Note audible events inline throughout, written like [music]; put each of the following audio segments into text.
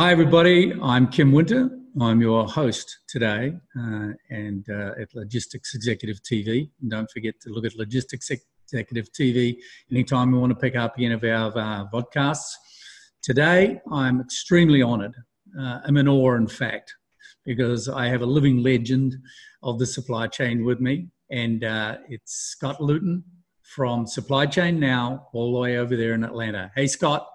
Hi, everybody. I'm Kim Winter. I'm your host today uh, and uh, at Logistics Executive TV. And don't forget to look at Logistics Executive TV anytime you want to pick up any of our uh, podcasts. Today, I'm extremely honored. Uh, I'm in awe, in fact, because I have a living legend of the supply chain with me, and uh, it's Scott Luton from Supply Chain Now, all the way over there in Atlanta. Hey, Scott.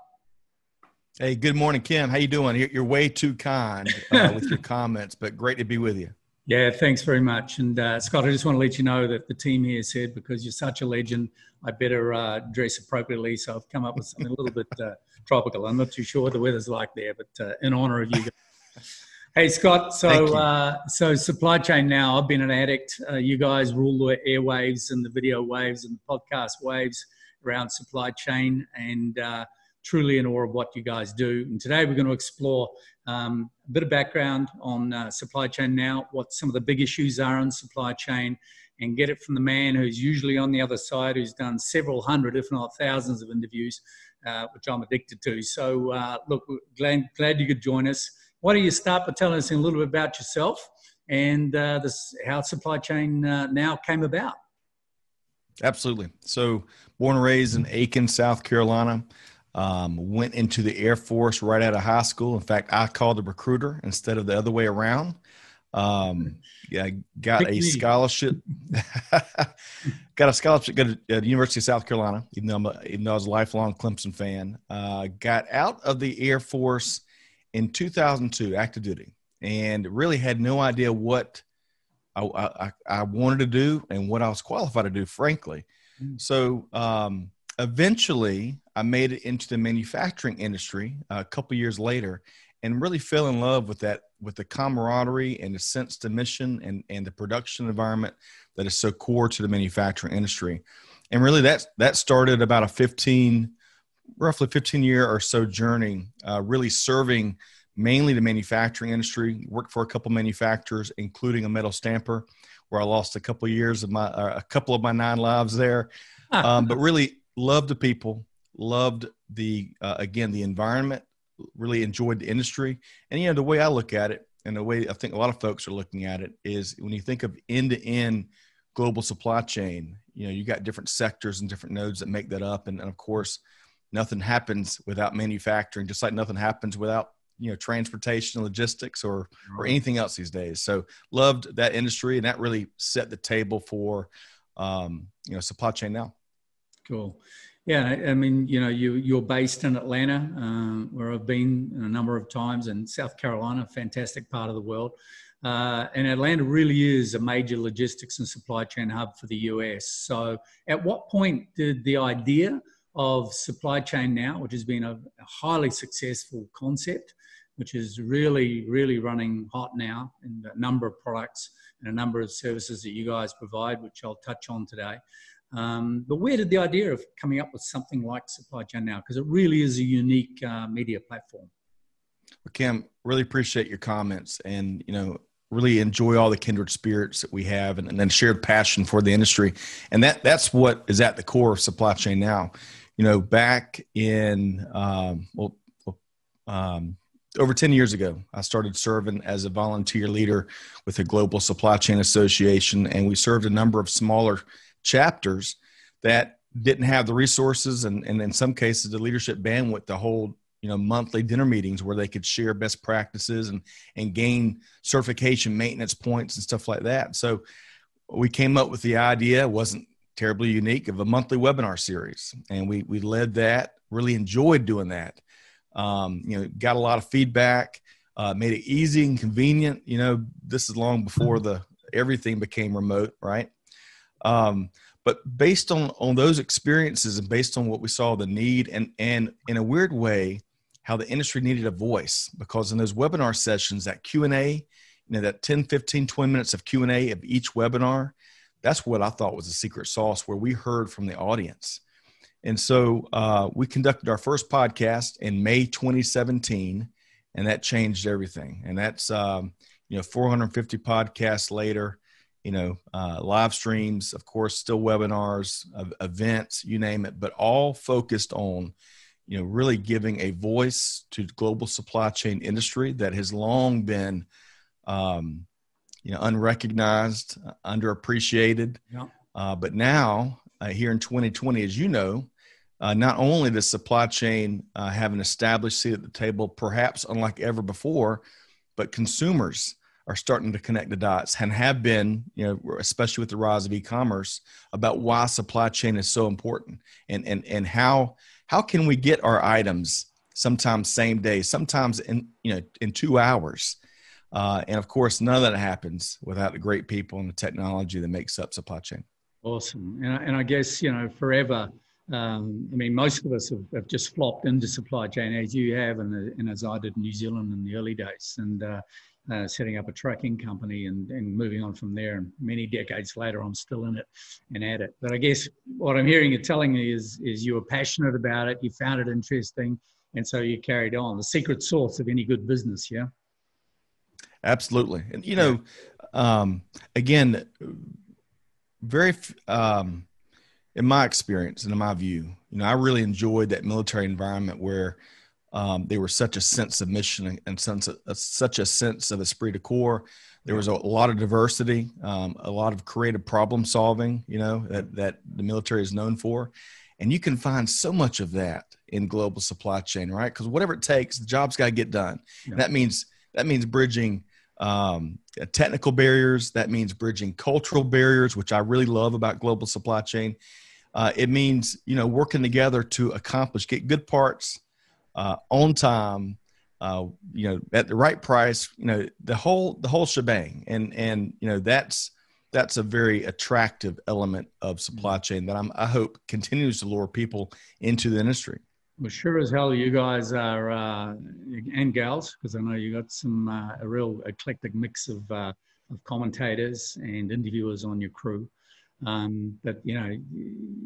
Hey, good morning, Kim. How you doing? You're way too kind uh, [laughs] with your comments, but great to be with you. Yeah, thanks very much. And uh, Scott, I just want to let you know that the team here said because you're such a legend, I better uh, dress appropriately. So I've come up with something a little bit uh, tropical. I'm not too sure what the weather's like there, but uh, in honor of you. hey, Scott. So, uh, so supply chain now. I've been an addict. you guys rule the airwaves and the video waves and the podcast waves around supply chain and truly in awe of what you guys do. And today we're going to explore um, a bit of background on uh, supply chain now, what some of the big issues are in supply chain, and get it from the man who's usually on the other side, who's done several hundred, if not thousands, of interviews, uh, which I'm addicted to. So, uh, look, glad, glad you could join us. Why don't you start by telling us a little bit about yourself and uh, this, how supply chain uh, now came about? Absolutely. So, born and raised in Aiken, South Carolina. Um, went into the Air Force right out of high school. In fact, I called the recruiter instead of the other way around. Um, yeah, got a scholarship. [laughs] got a scholarship Got at the University of South Carolina, even though, I'm a, even though I was a lifelong Clemson fan. Uh, got out of the Air Force in 2002, active duty, and really had no idea what I, I, I wanted to do and what I was qualified to do, frankly. Mm. So, um, eventually I made it into the manufacturing industry uh, a couple years later and really fell in love with that with the camaraderie and the sense to mission and, and the production environment that is so core to the manufacturing industry. And really that that started about a 15 roughly 15 year or so journey uh, really serving mainly the manufacturing industry. Worked for a couple manufacturers including a metal stamper where i lost a couple of years of my uh, a couple of my nine lives there. Um, but really loved the people, loved the uh, again the environment, really enjoyed the industry, and you know the way I look at it, and the way I think a lot of folks are looking at it is when you think of end to end global supply chain, you know you got different sectors and different nodes that make that up, and, and of course nothing happens without manufacturing, just like nothing happens without you know transportation logistics or or anything else these days. So loved that industry and that really set the table for um, you know supply chain now. Cool. Yeah, I mean, you know, you you're based in Atlanta, um, where I've been a number of times, and South Carolina, fantastic part of the world. Uh, and Atlanta really is a major logistics and supply chain hub for the US. So, at what point did the idea of supply chain now, which has been a, highly successful concept, which is really, really running hot now in a number of products and a number of services that you guys provide, which I'll touch on today. Um, but where did the idea of coming up with something like Supply Chain Now? Because it really is a unique uh, media platform. Well, Kim, really appreciate your comments and, you know, really enjoy all the kindred spirits that we have and, and then shared passion for the industry. And that that's what is at the core of Supply Chain Now. You know, back in, um, well, um, over 10 years ago, I started serving as a volunteer leader with the Global Supply Chain Association, and we served a number of smaller chapters that didn't have the resources and, and in some cases the leadership bandwidth to hold you know monthly dinner meetings where they could share best practices and and gain certification maintenance points and stuff like that. So we came up with the idea wasn't terribly unique of a monthly webinar series. And we we led that really enjoyed doing that. Um, you know got a lot of feedback uh, made it easy and convenient. You know this is long before the everything became remote right um, but based on on those experiences and based on what we saw the need and and in a weird way how the industry needed a voice because in those webinar sessions that q&a you know that 10 15 20 minutes of q&a of each webinar that's what i thought was the secret sauce where we heard from the audience. And so uh, we conducted our first podcast in may 2017 and that changed everything. And that's um, you know 450 podcasts later you know, uh, live streams, of course, still webinars, events, you name it, but all focused on you know, really giving a voice to global supply chain industry that has long been, um, you know, unrecognized, underappreciated. Yeah. Uh, but now, uh, here in 2020, as you know, uh, not only does supply chain uh, have an established seat at the table, perhaps unlike ever before, but consumers are starting to connect the dots and have been, you know, especially with the rise of e-commerce, about why supply chain is so important and and and how how can we get our items sometimes same day, sometimes in you know in two hours. Uh, and of course, none of that happens without the great people and the technology that makes up supply chain. Awesome, and I, and I guess you know forever. Um, I mean, most of us have, have, just flopped into supply chain as you have, and, and, as I did in New Zealand in the early days. And uh, uh, setting up a trucking company and, and moving on from there. And many decades later, I'm still in it and at it. But I guess what I'm hearing you telling me is, is you were passionate about it, you found it interesting, and so you carried on. The secret sauce of any good business, yeah? Absolutely. And, you know, um, again, very, um, in my experience and in my view, you know, I really enjoyed that military environment where – um, there was such a sense of mission and sense of, uh, such a sense of esprit de corps. There was a, a lot of diversity, um, a lot of creative problem solving. You know that that the military is known for, and you can find so much of that in global supply chain, right? Because whatever it takes, the job's got to get done. Yeah. That means that means bridging um, technical barriers. That means bridging cultural barriers, which I really love about global supply chain. Uh, it means you know working together to accomplish get good parts uh, on time, uh, you know, at the right price, you know, the whole the whole shebang, and and you know that's that's a very attractive element of supply chain that I'm, I hope continues to lure people into the industry. Well, sure as hell, you guys are uh, and gals, because I know you got some uh, a real eclectic mix of uh, of commentators and interviewers on your crew. Um, but you know,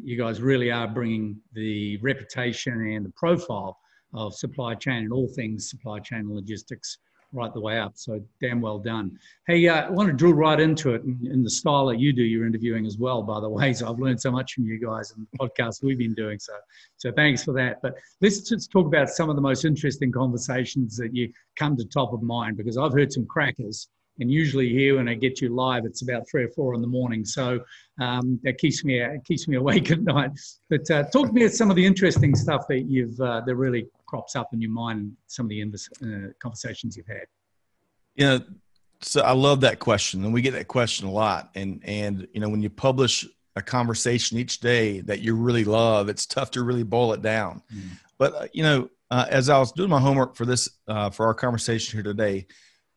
you guys really are bringing the reputation and the profile of supply chain and all things supply chain and logistics right the way up. So damn well done. Hey, uh, I want to drill right into it in, in, the style that you do your interviewing as well, by the way. [laughs] So I've learned so much from you guys and the podcast we've been doing. So, so thanks for that. But let's just talk about some of the most interesting conversations that you come to top of mind because I've heard some crackers and usually here when I get you live, it's about three or four in the morning. So um, that keeps me keeps me awake [laughs] at night. But uh, talk to me about some of the interesting stuff that you've uh, that really crops up in your mind. Some of the uh, conversations you've had. You know, so I love that question, and we get that question a lot. And and you know, when you publish a conversation each day that you really love, it's tough to really boil it down. Mm. But uh, you know, uh, as I was doing my homework for this uh, for our conversation here today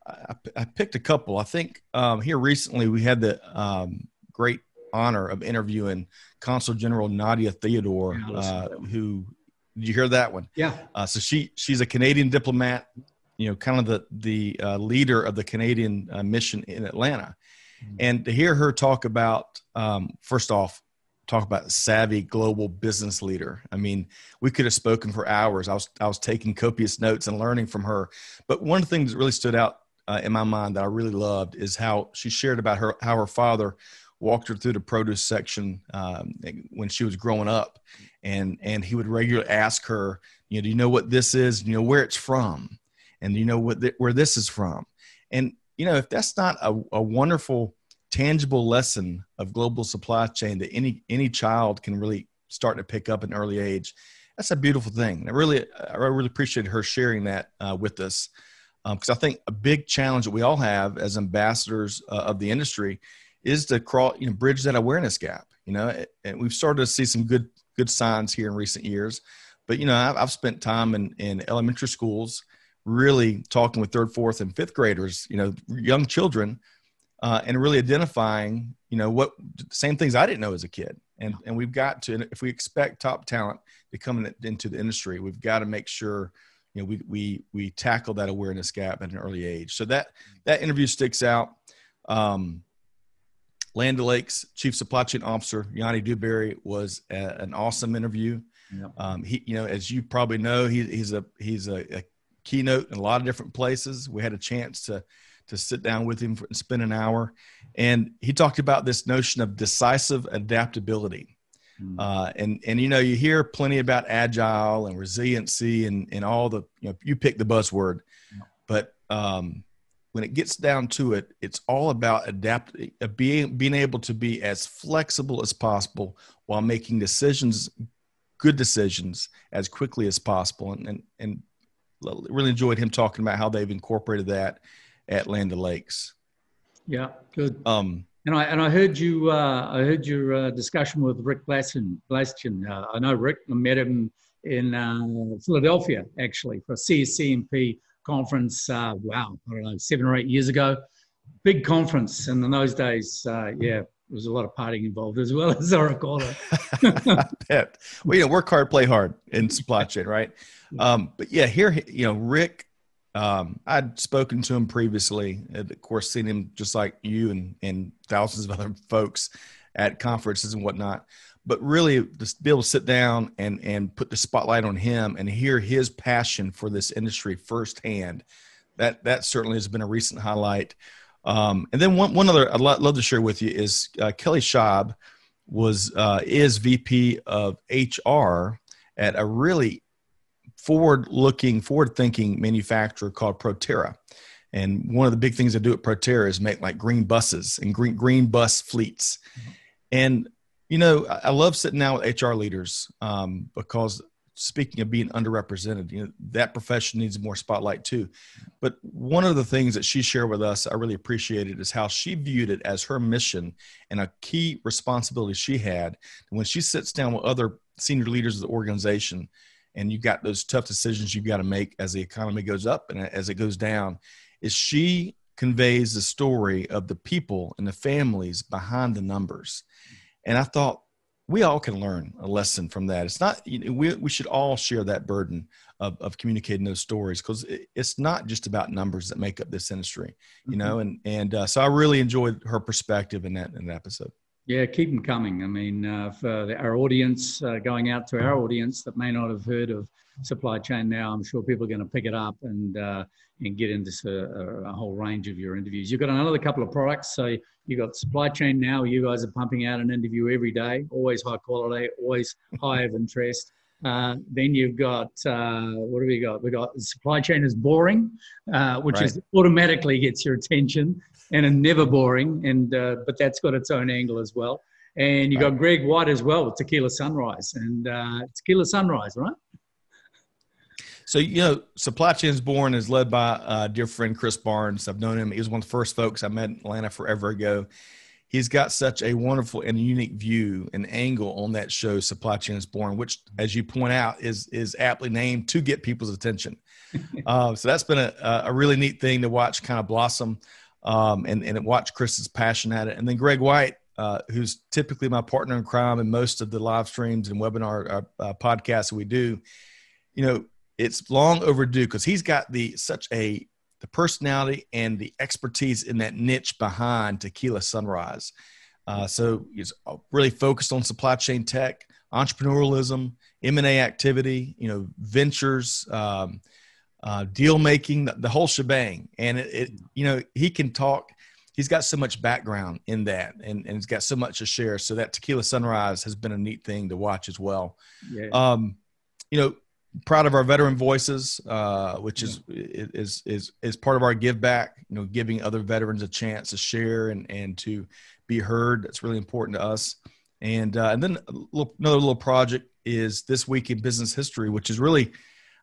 I, I picked a couple. I think um, here recently we had the um, great honor of interviewing Consul General Nadia Theodore, uh, who did you hear that one? Yeah. Uh, so she she's a Canadian diplomat, you know, kind of the the uh, leader of the Canadian uh, mission in Atlanta, mm-hmm. and to hear her talk about um, first off talk about savvy global business leader. I mean, we could have spoken for hours. I was I was taking copious notes and learning from her. But one of the things that really stood out uh, in my mind that I really loved is how she shared about her how her father walked her through the produce section um, when she was growing up, and and he would regularly ask her, you know, do you know what this is? Do you know where it's from? And do you know what th- where this is from? And you know, if that's not a, a wonderful, tangible lesson of global supply chain that any any child can really start to pick up at an early age, that's a beautiful thing. I really I really appreciate her sharing that uh, with us because um, I think a big challenge that we all have as ambassadors uh, of the industry is to crawl, you know, bridge that awareness gap. You know, and we've started to see some good good signs here in recent years. But you know, I've, I've spent time in in elementary schools, really talking with third, fourth, and fifth graders. You know, young children, uh, and really identifying, you know, what same things I didn't know as a kid. And and we've got to, if we expect top talent to come in, into the industry, we've got to make sure you know we we we tackle that awareness gap at an early age so that that interview sticks out um, land lakes chief supply chain officer yanni dewberry was a, an awesome interview yep. um, he you know as you probably know he, he's a he's a, a, keynote in a lot of different places we had a chance to to sit down with him and spend an hour and he talked about this notion of decisive adaptability Mm. Uh, and and you know you hear plenty about agile and resiliency and and all the you know you pick the buzzword, yeah. but um, when it gets down to it, it's all about adapting, uh, being being able to be as flexible as possible while making decisions, good decisions, as quickly as possible. And and, and really enjoyed him talking about how they've incorporated that at Land Lakes. Yeah, good. Um, and I and I heard you. Uh, I heard your uh, discussion with Rick Blasgen. Blasgen. Uh, I know Rick. I met him in uh, Philadelphia actually for CSCMP conference. Uh, wow, I don't know, seven or eight years ago. Big conference, and in those days, uh, yeah, there was a lot of partying involved as well [laughs] as I recall it. [laughs] well, you know, work hard, play hard in supply chain, right? [laughs] Um, but yeah, here, you know, Rick um, I'd spoken to him previously, of course, seen him just like you and, and thousands of other folks at conferences and whatnot. But really, just be able to sit down and and put the spotlight on him and hear his passion for this industry firsthand. That that certainly has been a recent highlight. Um, and then one one other I'd love to share with you is uh, Kelly Schaub was uh, is VP of HR at a really forward looking, forward thinking manufacturer called Proterra. And one of the big things they do at Proterra is make like green buses and green, green bus fleets. Mm-hmm. And, you know, I love sitting down with HR leaders um, because speaking of being underrepresented, you know, that profession needs more spotlight too. But one of the things that she shared with us, I really appreciated, is how she viewed it as her mission and a key responsibility she had. when she sits down with other senior leaders of the organization, and you've got those tough decisions you've got to make as the economy goes up and as it goes down is she conveys the story of the people and the families behind the numbers and i thought we all can learn a lesson from that it's not you know, we, we should all share that burden of, of communicating those stories because it, it's not just about numbers that make up this industry you mm-hmm. know and and uh, so i really enjoyed her perspective in that in that episode yeah, keep them coming. I mean, uh, for the, our audience, uh, going out to our audience that may not have heard of supply chain now, I'm sure people are going to pick it up and uh, and get into a, a, whole range of your interviews. You've got another couple of products. So you've got supply chain now. You guys are pumping out an interview every day, always high quality, always high of interest. Uh, then you've got uh, what have we got? We've got supply chain is boring, uh, which right. is automatically gets your attention and are never boring. And uh, but that's got its own angle as well. And you got Greg White as well with Tequila Sunrise and uh, Tequila Sunrise, right? So you know, Supply Chain's Boring is led by uh, dear friend Chris Barnes. I've known him. He was one of the first folks I met in Atlanta forever ago. He's got such a wonderful and unique view and angle on that show, Supply Chain is Boring, which, as you point out, is is aptly named to get people's attention. [laughs] uh, so that's been a, a really neat thing to watch kind of blossom um, and, and watch Chris's passion at it. And then Greg White, uh, who's typically my partner in crime in most of the live streams and webinar uh, uh, podcasts we do, you know, it's long overdue because he's got the such a the personality and the expertise in that niche behind Tequila Sunrise. Uh, so he's really focused on supply chain tech, entrepreneurialism, M and A activity, you know, ventures, um, uh, deal making, the, the, whole shebang. And it, it, you know, he can talk. He's got so much background in that, and, and he's got so much to share. So that Tequila Sunrise has been a neat thing to watch as well. Yeah. Um, you know, proud of our veteran voices, uh, which is, yeah. is is is part of our give back. You know, giving other veterans a chance to share and and to be heard. That's really important to us. And uh, and then little, another little project is this week in business history, which is really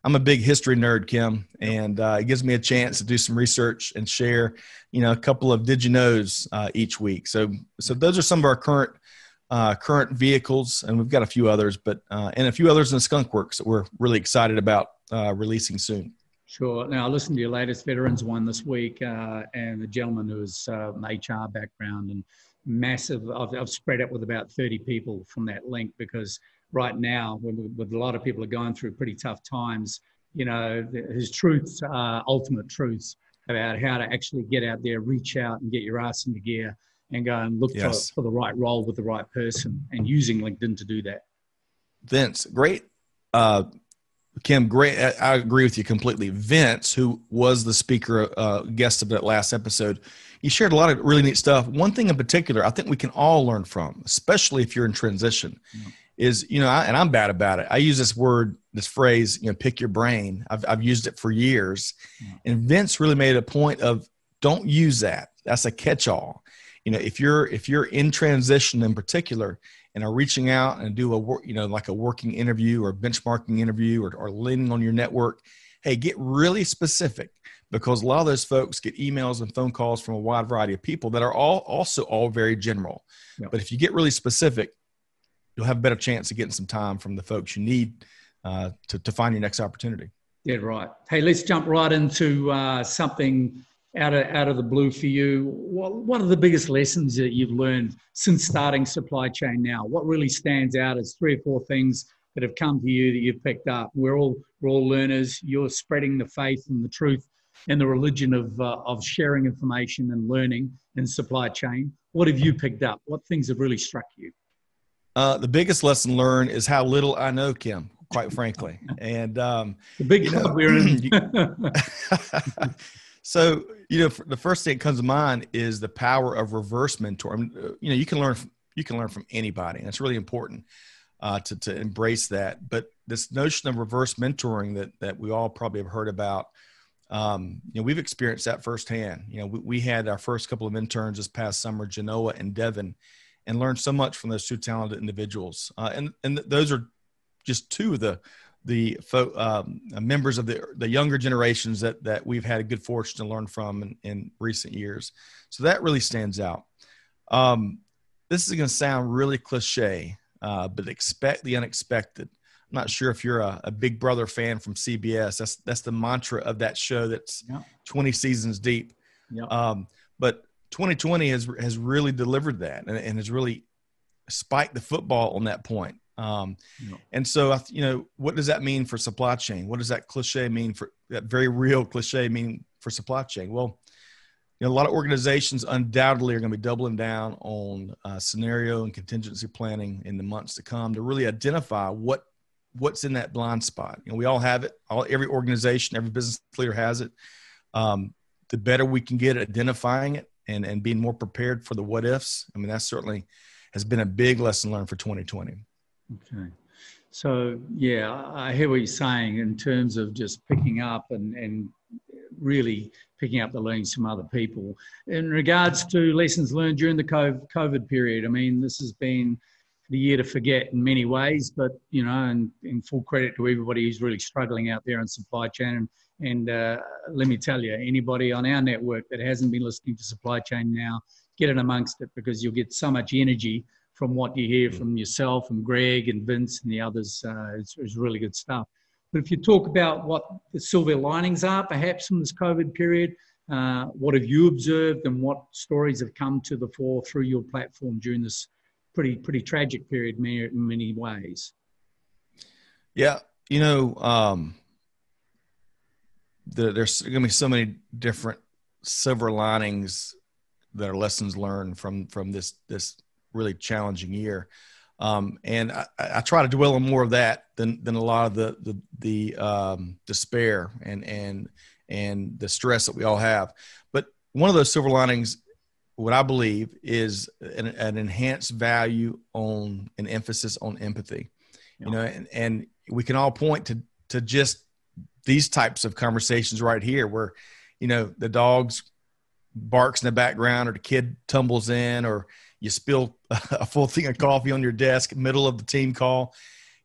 I'm a big history nerd, Kim, and uh, it gives me a chance to do some research and share, you know, a couple of did you knows uh, each week. So, so those are some of our current uh, current vehicles, and we've got a few others, but uh, and a few others in the Skunk Works that we're really excited about uh, releasing soon. Sure. Now, I listened to your latest veterans one this week, uh, and the gentleman who's an HR background and massive. I've, I've spread it with about 30 people from that link because right now, when, with a lot of people are going through pretty tough times, you know, his truths are ultimate truths about how to actually get out there, reach out and get your ass into gear and go and look yes. for, for the right role with the right person and using LinkedIn to do that. Vince, great uh, Kim, great. I agree with you completely. Vince, who was the speaker uh, guest of that last episode, you shared a lot of really neat stuff. One thing in particular, I think we can all learn from, especially if you're in transition. Is you know, I, and I'm bad about it. I use this word, this phrase, you know, pick your brain. I've I've used it for years, yeah. and Vince really made a point of don't use that. That's a catch-all. You know, if you're if you're in transition in particular, and are reaching out and do a work, you know, like a working interview or benchmarking interview or, or leaning on your network, hey, get really specific because a lot of those folks get emails and phone calls from a wide variety of people that are all also all very general. Yep. But if you get really specific, you'll have a better chance of getting some time from the folks you need uh, to, to find your next opportunity. Yeah, right. Hey, let's jump right into uh, something out of out of the blue for you. What what are the biggest lessons that you've learned since starting supply chain now? What really stands out is three or four things that have come to you that you've picked up? We're all we're all learners. You're spreading the faith and the truth and the religion of uh, of sharing information and learning in supply chain. What have you picked up? What things have really struck you? Uh, the biggest lesson learned is how little I know, Kim. Quite frankly, and um, the big club we're in. [laughs] So, you know, the first thing that comes to mind is the power of reverse mentoring. Uh, you know, you can learn from, you can learn from anybody, and it's really important uh, to to embrace that. But this notion of reverse mentoring that that we all probably have heard about, um, you know, we've experienced that firsthand. You know, we, we had our first couple of interns this past summer, Genoa and Devin, and learned so much from those two talented individuals. Uh, and and those are just two of the the um, members of the the younger generations that that we've had a good fortune to learn from in, in recent years. So that really stands out. Um, this is going to sound really cliche, uh, but expect the unexpected. I'm not sure if you're a, a, Big Brother fan from CBS. That's that's the mantra of that show. That's 20 seasons deep. Um, but 2020 has has really delivered that and, and has really spiked the football on that point. Um, yeah. And so, you know, what does that mean for supply chain? What does that cliche mean for that very real cliche mean for supply chain? Well, you know, a lot of organizations undoubtedly are going to be doubling down on uh, scenario and contingency planning in the months to come to really identify what what's in that blind spot. You know, we all have it. All every organization, every business leader has it. Um, the better we can get at identifying it and and being more prepared for the what ifs. I mean, that certainly has been a big lesson learned for 2020. Okay. So, yeah, I hear what you're saying in terms of just picking up and, and really picking up the learnings from other people. In regards to lessons learned during the COVID period, I mean, this has been the year to forget in many ways, but, you know, and in full credit to everybody who's really struggling out there in supply chain. And, and uh, let me tell you, anybody on our network that hasn't been listening to supply chain now, get in amongst it because you'll get so much energy from what you hear from yourself and Greg and Vince and the others uh, is, is really good stuff. But if you talk about what the silver linings are, perhaps from this COVID period, uh, what have you observed and what stories have come to the fore through your platform during this pretty pretty tragic period in many ways? Yeah, you know, um, the, there's going to be so many different silver linings that are lessons learned from from this this really challenging year. Um, and I, I, try to dwell on more of that than, than a lot of the, the, the um, despair and, and, and the stress that we all have. But one of those silver linings, what I believe is an, an enhanced value on an emphasis on empathy, yeah. you know, and, and we can all point to, to just these types of conversations right here where, you know, the dogs barks in the background or the kid tumbles in or, you spill [laughs] a full thing of coffee on your desk middle of the team call.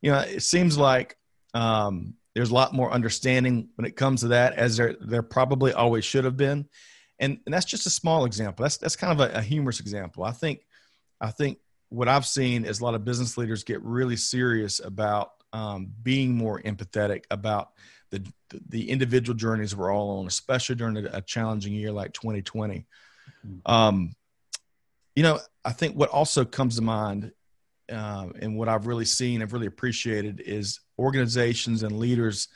You know it seems like um, there's a lot more understanding when it comes to that as there there probably always should have been. And, and that's just a small example. That's that's kind of a, a humorous example. I think i think what i've seen is a lot of business leaders get really serious about um, being more empathetic about the the individual journeys we're all on especially during a, a challenging year like 2020 mm-hmm. um, you know, I think what also comes to mind uh, and what I've really seen, I've really appreciated is organizations and leaders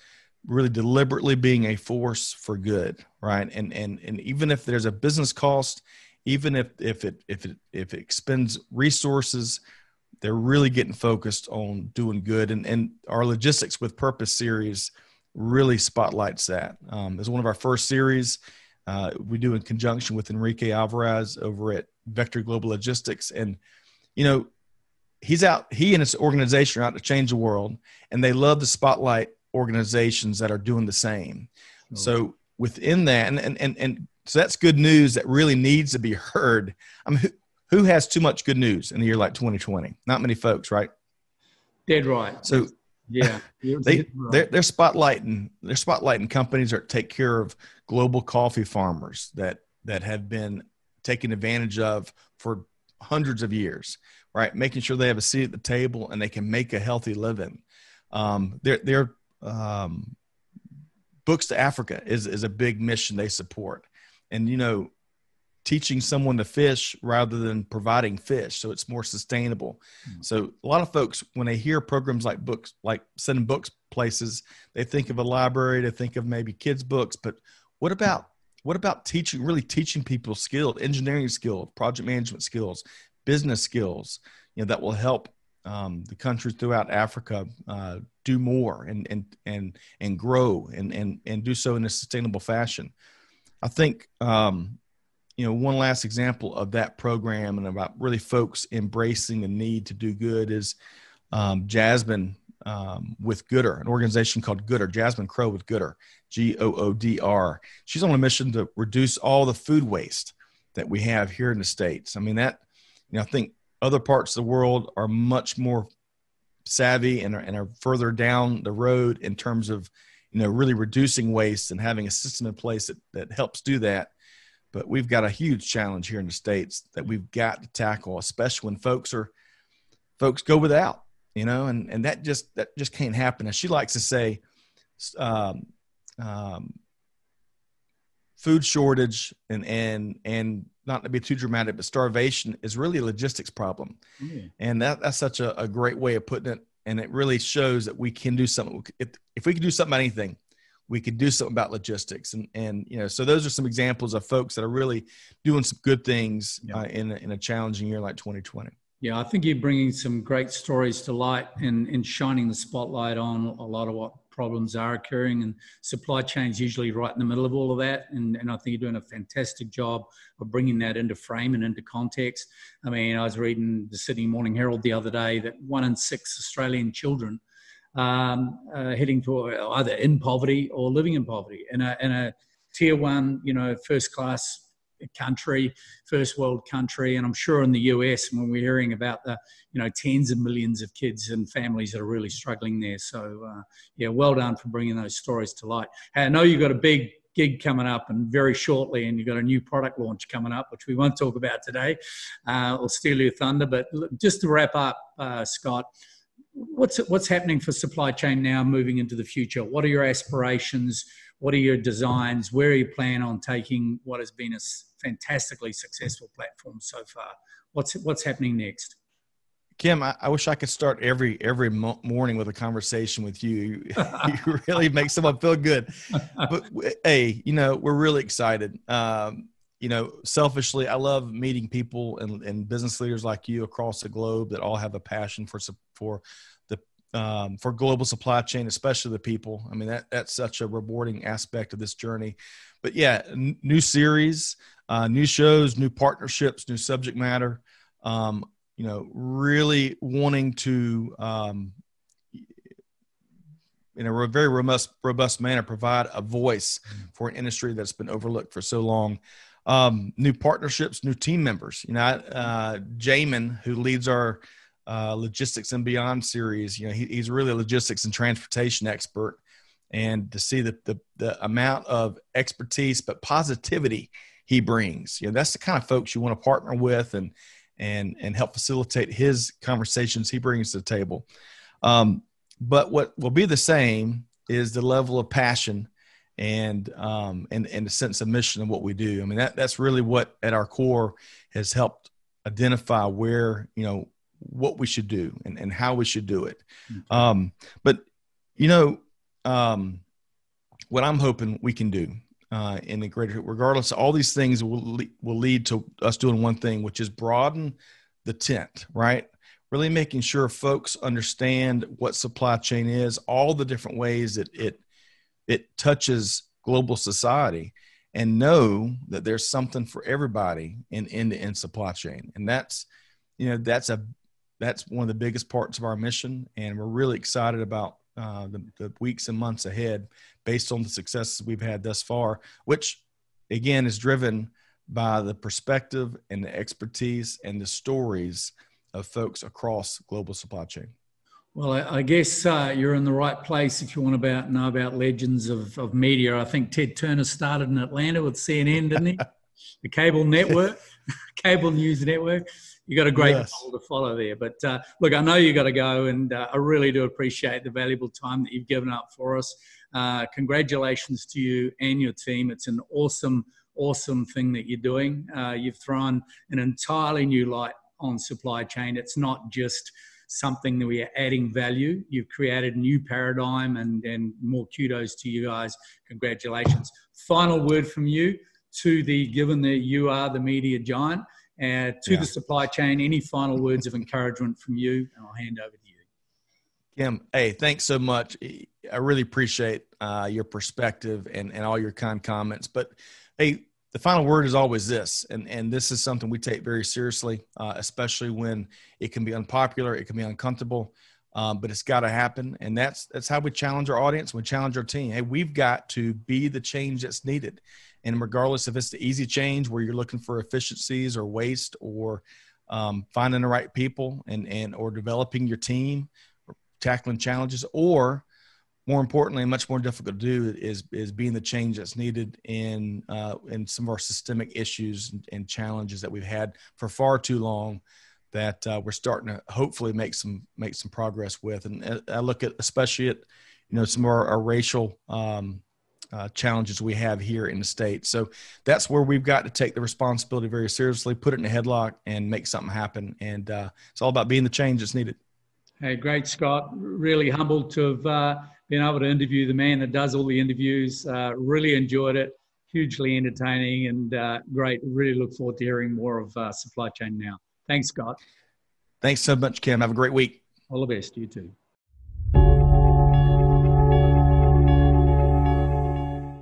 really deliberately being a force for good, right? And and and even if there's a business cost, even if if it if it if it expends resources, they're really getting focused on doing good, and and our logistics with purpose series really spotlights that. Um, it's one of our first series. Uh, we do in conjunction with Enrique Alvarez over at Vector Global Logistics, and you know he's out. He and his organization are out to change the world, and they love to spotlight organizations that are doing the same. Oh. So within that, and and and, and so that's good news that really needs to be heard. I mean, who, who has too much good news in a year like 2020? Not many folks, right? Dead right. So yeah, they they're, they're spotlighting they're spotlighting companies that take care of global coffee farmers that that have been taken advantage of for hundreds of years, right? Making sure they have a seat at the table and they can make a healthy living. Um, they're they're um, books to Africa is is a big mission they support, and you know teaching someone to fish rather than providing fish so it's more sustainable mm-hmm. so a lot of folks when they hear programs like books like sending books places they think of a library they think of maybe kids books but what about what about teaching really teaching people skills engineering skills project management skills business skills you know that will help um, the countries throughout africa uh, do more and and and and grow and and and do so in a sustainable fashion i think um, you know, one last example of that program and about really folks embracing the need to do good is um, Jasmine um, with Goodr, an organization called Goodr, Jasmine Crowe with Goodr, G O O D R. She's on a mission to reduce all the food waste that we have here in the States. I mean, that, you know, I think other parts of the world are much more savvy and are, and are further down the road in terms of, you know, really reducing waste and having a system in place that, that helps do that but we've got a huge challenge here in the states that we've got to tackle, especially when folks are folks go without, you know, and and that just that just can't happen. As she likes to say, um, um, food shortage and and and not to be too dramatic, but starvation is really a logistics problem, and that that's such a, a great way of putting it. And it really shows that we can do something. If, if we can do something about anything, we could do something about logistics. And and you know so those are some examples of folks that are really doing some good things yeah. uh, in, a, in a challenging year like 2020 yeah i think you're bringing some great stories to light and, and shining the spotlight on a lot of what problems are occurring and supply chains usually right in the middle of all of that and, and i think you're doing a fantastic job of bringing that into frame and into context. I mean i was reading the sydney morning herald the other day that one in six australian children um, uh, heading to either in poverty or living in poverty in a, in a tier one, you know, first class country, first world country, and I'm sure in the US when we're hearing about the you know tens of millions of kids and families that are really struggling there. So uh, yeah, well done for bringing those stories to light. Hey, I know you've got a big gig coming up and very shortly, and you've got a new product launch coming up, which we won't talk about today. Uh, will steal your thunder, but just to wrap up, uh, Scott what's what's happening for supply chain now moving into the future? What are your aspirations? What are your designs? Where are you planning on taking what has been a fantastically successful platform so far? What's what's happening next? Kim, I, I wish I could start every every mo- morning with a conversation with you. You, [laughs] really make someone feel good. But hey, you know we're really excited. Um, you know, selfishly, I love meeting people and, and business leaders like you across the globe that all have a passion for for the um, for global supply chain, especially the people. I mean, that that's such a rewarding aspect of this journey. But yeah, n- new series, uh, new shows, new partnerships, new subject matter. Um, you know, really wanting to um, in a very robust, robust manner provide a voice mm-hmm. for an industry that's been overlooked for so long um, new partnerships, new team members. You know, uh, Jamin, who leads our uh, logistics and beyond series, you know, he, he's really a logistics and transportation expert. And to see the, the, the amount of expertise, but positivity he brings, you know, that's the kind of folks you want to partner with and, and, and help facilitate his conversations he brings to the table. Um, but what will be the same is the level of passion and um, and and a sense of mission of what we do. I mean that that's really what at our core has helped identify where you know what we should do and, and how we should do it. Mm-hmm. Um, but you know um, what I'm hoping we can do uh, in the greater regardless all these things will le- will lead to us doing one thing which is broaden the tent right really making sure folks understand what supply chain is, all the different ways that it it touches global society, and know that there's something for everybody in end-to-end supply chain. And that's, you know, that's a that's one of the biggest parts of our mission, and we're really excited about uh, the, the weeks and months ahead based on the successes we've had thus far, which again is driven by the perspective and the expertise and the stories of folks across global supply chain. Well, I, I guess uh, you're in the right place if you want to know about legends of, of media. I think Ted Turner started in Atlanta with CNN, didn't he? [laughs] the cable network, [laughs] cable news network. You got a great yes. to follow there. But uh, look, I know you got to go, and uh, I really do appreciate the valuable time that you've given up for us. Uh, congratulations to you and your team. It's an awesome, awesome thing that you're doing. Uh, you've thrown an entirely new light on supply chain. It's not just something that we are adding value. You've created a new paradigm and, and more kudos to you guys. Congratulations. Final word from you to the, given that you are the media giant, uh, to yeah. the supply chain, any final words of encouragement from you? And I'll hand over to you. Kim, hey, thanks so much. I really appreciate uh, your perspective and, and all your kind comments. But hey, the final word is always this, and and this is something we take very seriously, uh, especially when it can be unpopular, it can be uncomfortable, um, but it's got to happen, and that's that's how we challenge our audience, we challenge our team. Hey, we've got to be the change that's needed, and regardless if it's the easy change where you're looking for efficiencies or waste or um, finding the right people and and or developing your team, or tackling challenges, or more importantly and much more difficult to do is is being the change that's needed in uh, in some of our systemic issues and, and, challenges that we've had for far too long that uh, we're starting to hopefully make some make some progress with. And uh, I look at especially at you know some of our, our racial um, uh, challenges we have here in the state. So that's where we've got to take the responsibility very seriously put it in a headlock and make something happen. And uh, it's all about being the change that's needed. Hey great scott. Really humbled to have uh, been able to interview the man that does all the interviews. Uh, really enjoyed it. Hugely entertaining and uh, great. Really look forward to hearing more of uh, supply chain now. Thanks, Scott. Thanks so much, Kim. Have a great week. All the best. You too.